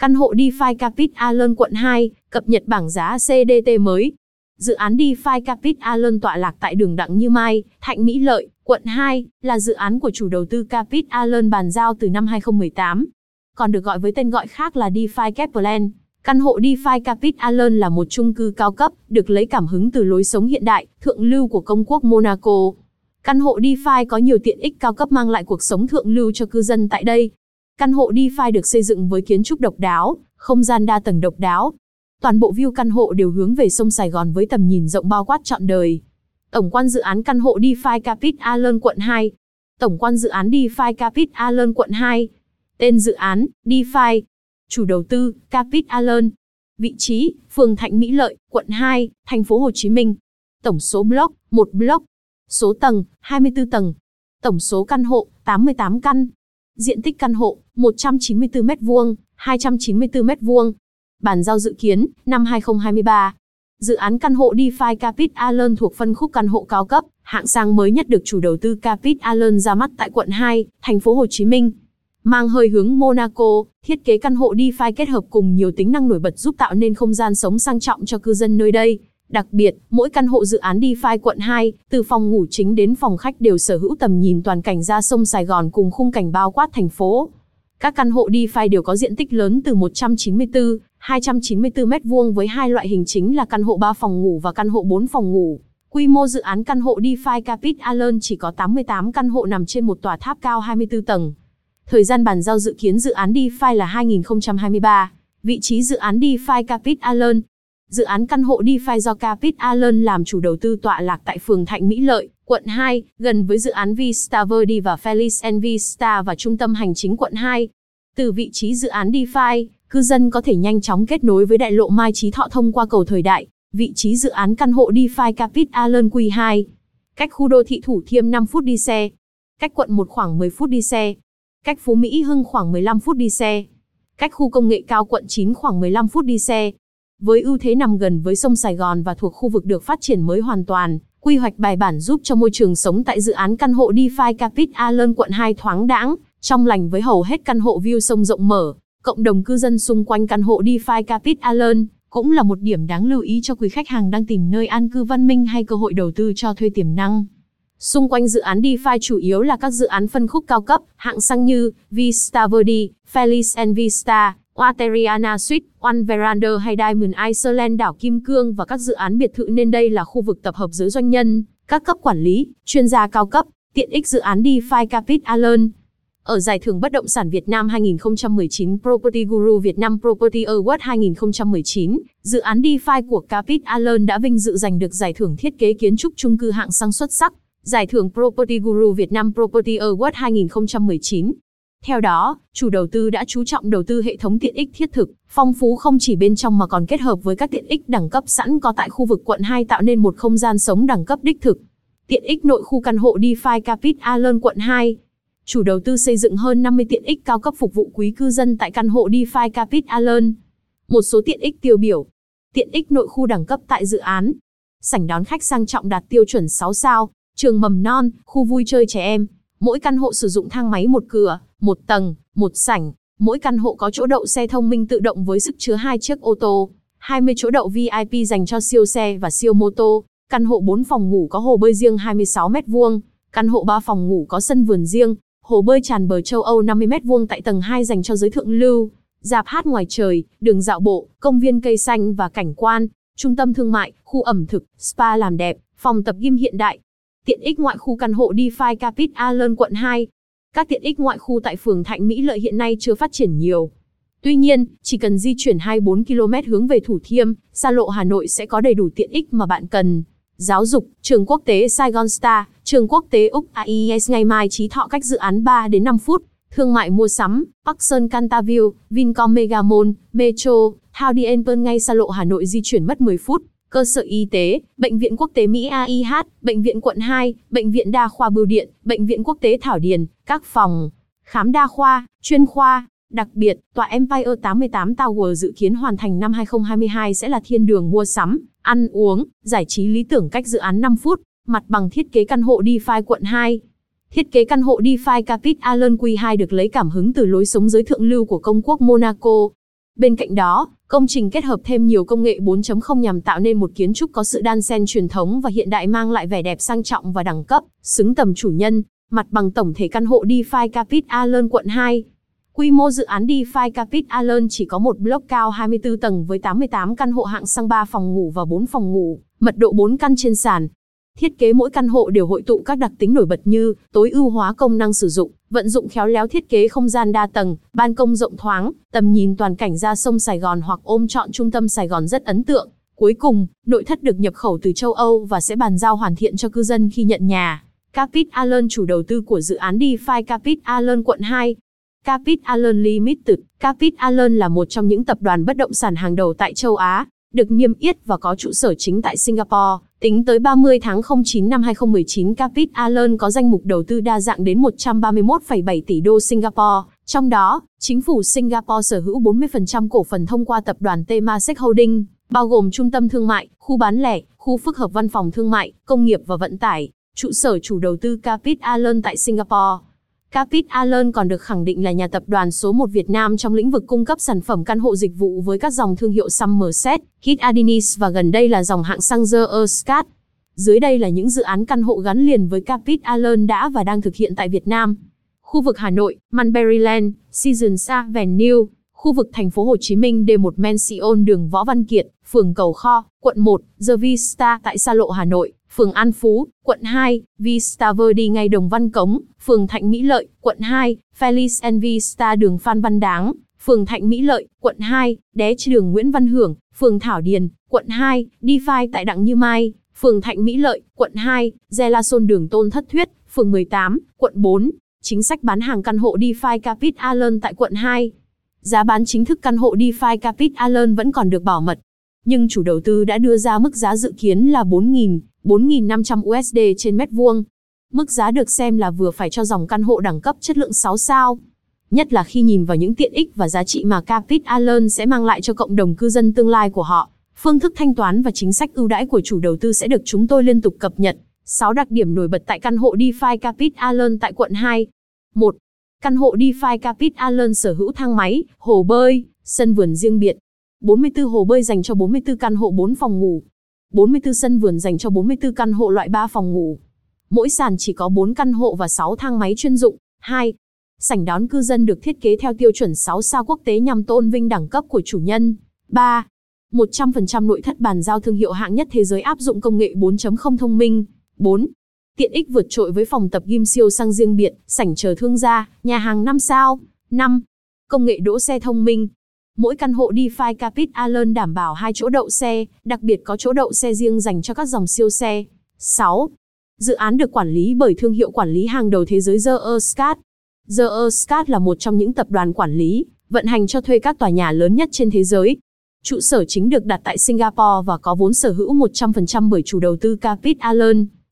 Căn hộ DeFi Capit Allen quận 2, cập nhật bảng giá CDT mới. Dự án DeFi Capit Allen tọa lạc tại đường Đặng Như Mai, Thạnh Mỹ Lợi, quận 2, là dự án của chủ đầu tư Capit Allen bàn giao từ năm 2018. Còn được gọi với tên gọi khác là DeFi Capland. Căn hộ DeFi Capit Allen là một chung cư cao cấp, được lấy cảm hứng từ lối sống hiện đại, thượng lưu của công quốc Monaco. Căn hộ DeFi có nhiều tiện ích cao cấp mang lại cuộc sống thượng lưu cho cư dân tại đây. Căn hộ DeFi được xây dựng với kiến trúc độc đáo, không gian đa tầng độc đáo. Toàn bộ view căn hộ đều hướng về sông Sài Gòn với tầm nhìn rộng bao quát trọn đời. Tổng quan dự án căn hộ DeFi Capit Allen quận 2. Tổng quan dự án DeFi Capit Allen quận 2. Tên dự án, DeFi. Chủ đầu tư, Capit Allen. Vị trí, phường Thạnh Mỹ Lợi, quận 2, thành phố Hồ Chí Minh. Tổng số block, 1 block. Số tầng, 24 tầng. Tổng số căn hộ, 88 căn. Diện tích căn hộ, 194 m2, 294 m2. Bản giao dự kiến, năm 2023. Dự án căn hộ DeFi Capit Allen thuộc phân khúc căn hộ cao cấp, hạng sang mới nhất được chủ đầu tư Capit Allen ra mắt tại quận 2, thành phố Hồ Chí Minh. Mang hơi hướng Monaco, thiết kế căn hộ DeFi kết hợp cùng nhiều tính năng nổi bật giúp tạo nên không gian sống sang trọng cho cư dân nơi đây. Đặc biệt, mỗi căn hộ dự án DeFi quận 2, từ phòng ngủ chính đến phòng khách đều sở hữu tầm nhìn toàn cảnh ra sông Sài Gòn cùng khung cảnh bao quát thành phố. Các căn hộ DeFi đều có diện tích lớn từ 194, 294 m2 với hai loại hình chính là căn hộ 3 phòng ngủ và căn hộ 4 phòng ngủ. Quy mô dự án căn hộ DeFi Capit Allen chỉ có 88 căn hộ nằm trên một tòa tháp cao 24 tầng. Thời gian bàn giao dự kiến dự án DeFi là 2023. Vị trí dự án DeFi Capit Allen. Dự án căn hộ DeFi do Capit Allen làm chủ đầu tư tọa lạc tại phường Thạnh Mỹ Lợi, quận 2, gần với dự án Vista Verde và Felix Vista và trung tâm hành chính quận 2. Từ vị trí dự án DeFi, cư dân có thể nhanh chóng kết nối với đại lộ Mai Chí Thọ thông qua cầu thời đại. Vị trí dự án căn hộ DeFi Capit Allen Q2. Cách khu đô thị Thủ Thiêm 5 phút đi xe. Cách quận 1 khoảng 10 phút đi xe. Cách Phú Mỹ Hưng khoảng 15 phút đi xe. Cách khu công nghệ cao quận 9 khoảng 15 phút đi xe. Với ưu thế nằm gần với sông Sài Gòn và thuộc khu vực được phát triển mới hoàn toàn, quy hoạch bài bản giúp cho môi trường sống tại dự án căn hộ DeFi Capit Allen quận 2 thoáng đãng, trong lành với hầu hết căn hộ view sông rộng mở, cộng đồng cư dân xung quanh căn hộ DeFi Capit Allen cũng là một điểm đáng lưu ý cho quý khách hàng đang tìm nơi an cư văn minh hay cơ hội đầu tư cho thuê tiềm năng. Xung quanh dự án DeFi chủ yếu là các dự án phân khúc cao cấp, hạng sang như Vista Verde, Felix and Vista, Wateriana Suite, One Verander hay Diamond Iceland đảo Kim Cương và các dự án biệt thự nên đây là khu vực tập hợp giới doanh nhân, các cấp quản lý, chuyên gia cao cấp, tiện ích dự án DeFi Capit Allen. Ở giải thưởng bất động sản Việt Nam 2019 Property Guru Việt Nam Property Award 2019, dự án DeFi của Capit Allen đã vinh dự giành được giải thưởng thiết kế kiến trúc chung cư hạng sang xuất sắc, giải thưởng Property Guru Việt Nam Property Award 2019. Theo đó, chủ đầu tư đã chú trọng đầu tư hệ thống tiện ích thiết thực, phong phú không chỉ bên trong mà còn kết hợp với các tiện ích đẳng cấp sẵn có tại khu vực quận 2 tạo nên một không gian sống đẳng cấp đích thực. Tiện ích nội khu căn hộ DeFi Capit Allen quận 2 chủ đầu tư xây dựng hơn 50 tiện ích cao cấp phục vụ quý cư dân tại căn hộ DeFi Capit Allen. Một số tiện ích tiêu biểu. Tiện ích nội khu đẳng cấp tại dự án. Sảnh đón khách sang trọng đạt tiêu chuẩn 6 sao, trường mầm non, khu vui chơi trẻ em. Mỗi căn hộ sử dụng thang máy một cửa, một tầng, một sảnh. Mỗi căn hộ có chỗ đậu xe thông minh tự động với sức chứa hai chiếc ô tô. 20 chỗ đậu VIP dành cho siêu xe và siêu mô tô. Căn hộ 4 phòng ngủ có hồ bơi riêng 26 m2. Căn hộ 3 phòng ngủ có sân vườn riêng, hồ bơi tràn bờ châu Âu 50 m2 tại tầng 2 dành cho giới thượng lưu, dạp hát ngoài trời, đường dạo bộ, công viên cây xanh và cảnh quan, trung tâm thương mại, khu ẩm thực, spa làm đẹp, phòng tập gym hiện đại. Tiện ích ngoại khu căn hộ DeFi Capit Allen quận 2. Các tiện ích ngoại khu tại phường Thạnh Mỹ Lợi hiện nay chưa phát triển nhiều. Tuy nhiên, chỉ cần di chuyển 24 km hướng về Thủ Thiêm, xa lộ Hà Nội sẽ có đầy đủ tiện ích mà bạn cần giáo dục, trường quốc tế Saigon Star, trường quốc tế Úc AIS ngày mai trí thọ cách dự án 3 đến 5 phút, thương mại mua sắm, Bắc Sơn Cantaville, Vincom Megamall, Metro, Howdy Enpern ngay xa lộ Hà Nội di chuyển mất 10 phút. Cơ sở y tế, Bệnh viện Quốc tế Mỹ AIH, Bệnh viện quận 2, Bệnh viện Đa khoa Bưu Điện, Bệnh viện Quốc tế Thảo Điền, các phòng khám đa khoa, chuyên khoa. Đặc biệt, tòa Empire 88 Tower dự kiến hoàn thành năm 2022 sẽ là thiên đường mua sắm, ăn uống, giải trí lý tưởng cách dự án 5 phút, mặt bằng thiết kế căn hộ DeFi quận 2. Thiết kế căn hộ DeFi Capit Allen Q2 được lấy cảm hứng từ lối sống giới thượng lưu của công quốc Monaco. Bên cạnh đó, công trình kết hợp thêm nhiều công nghệ 4.0 nhằm tạo nên một kiến trúc có sự đan xen truyền thống và hiện đại mang lại vẻ đẹp sang trọng và đẳng cấp, xứng tầm chủ nhân. Mặt bằng tổng thể căn hộ DeFi Capit Allen quận 2. Quy mô dự án DeFi Capit Allen chỉ có một block cao 24 tầng với 88 căn hộ hạng sang 3 phòng ngủ và 4 phòng ngủ, mật độ 4 căn trên sàn. Thiết kế mỗi căn hộ đều hội tụ các đặc tính nổi bật như tối ưu hóa công năng sử dụng, vận dụng khéo léo thiết kế không gian đa tầng, ban công rộng thoáng, tầm nhìn toàn cảnh ra sông Sài Gòn hoặc ôm trọn trung tâm Sài Gòn rất ấn tượng. Cuối cùng, nội thất được nhập khẩu từ châu Âu và sẽ bàn giao hoàn thiện cho cư dân khi nhận nhà. Capit Allen chủ đầu tư của dự án DeFi Capit Allen quận 2. Capit Allen Limited Capit Allen là một trong những tập đoàn bất động sản hàng đầu tại châu Á, được niêm yết và có trụ sở chính tại Singapore. Tính tới 30 tháng 09 năm 2019, Capit Allen có danh mục đầu tư đa dạng đến 131,7 tỷ đô Singapore, trong đó, chính phủ Singapore sở hữu 40% cổ phần thông qua tập đoàn Temasek Holding, bao gồm trung tâm thương mại, khu bán lẻ, khu phức hợp văn phòng thương mại, công nghiệp và vận tải. Trụ sở chủ đầu tư Capit Allen tại Singapore. Capit Allen còn được khẳng định là nhà tập đoàn số 1 Việt Nam trong lĩnh vực cung cấp sản phẩm căn hộ dịch vụ với các dòng thương hiệu Somerset, Kit Adinis và gần đây là dòng hạng xăng The Erscat. Dưới đây là những dự án căn hộ gắn liền với Capit Allen đã và đang thực hiện tại Việt Nam. Khu vực Hà Nội, Mulberryland, Seasons Avenue, khu vực thành phố Hồ Chí Minh D1 Mansion đường Võ Văn Kiệt, phường Cầu Kho, quận 1, The Vista tại Sa Lộ Hà Nội, phường An Phú, quận 2, Vista Verde ngay Đồng Văn Cống, phường Thạnh Mỹ Lợi, quận 2, Felix and Vista đường Phan Văn Đáng, phường Thạnh Mỹ Lợi, quận 2, Đé đường Nguyễn Văn Hưởng, phường Thảo Điền, quận 2, DeFi tại Đặng Như Mai, phường Thạnh Mỹ Lợi, quận 2, Gelason đường Tôn Thất Thuyết, phường 18, quận 4. Chính sách bán hàng căn hộ DeFi Capit Allen tại quận 2. Giá bán chính thức căn hộ DeFi Capit Allen vẫn còn được bảo mật. Nhưng chủ đầu tư đã đưa ra mức giá dự kiến là 4.000, 4.500 USD trên mét vuông. Mức giá được xem là vừa phải cho dòng căn hộ đẳng cấp chất lượng 6 sao. Nhất là khi nhìn vào những tiện ích và giá trị mà Capit Allen sẽ mang lại cho cộng đồng cư dân tương lai của họ. Phương thức thanh toán và chính sách ưu đãi của chủ đầu tư sẽ được chúng tôi liên tục cập nhật. 6 đặc điểm nổi bật tại căn hộ DeFi Capit Allen tại quận 2. 1. Căn hộ DeFi Capit Allen sở hữu thang máy, hồ bơi, sân vườn riêng biệt. 44 hồ bơi dành cho 44 căn hộ 4 phòng ngủ. 44 sân vườn dành cho 44 căn hộ loại 3 phòng ngủ. Mỗi sàn chỉ có 4 căn hộ và 6 thang máy chuyên dụng. 2. Sảnh đón cư dân được thiết kế theo tiêu chuẩn 6 sao quốc tế nhằm tôn vinh đẳng cấp của chủ nhân. 3. 100% nội thất bàn giao thương hiệu hạng nhất thế giới áp dụng công nghệ 4.0 thông minh. 4. Tiện ích vượt trội với phòng tập gym siêu sang riêng biệt, sảnh chờ thương gia, nhà hàng 5 sao. 5. Công nghệ đỗ xe thông minh. Mỗi căn hộ DeFi Capit Allen đảm bảo hai chỗ đậu xe, đặc biệt có chỗ đậu xe riêng dành cho các dòng siêu xe. 6. Dự án được quản lý bởi thương hiệu quản lý hàng đầu thế giới The Earthcat. The Earthcat là một trong những tập đoàn quản lý, vận hành cho thuê các tòa nhà lớn nhất trên thế giới. Trụ sở chính được đặt tại Singapore và có vốn sở hữu 100% bởi chủ đầu tư Capit Allen.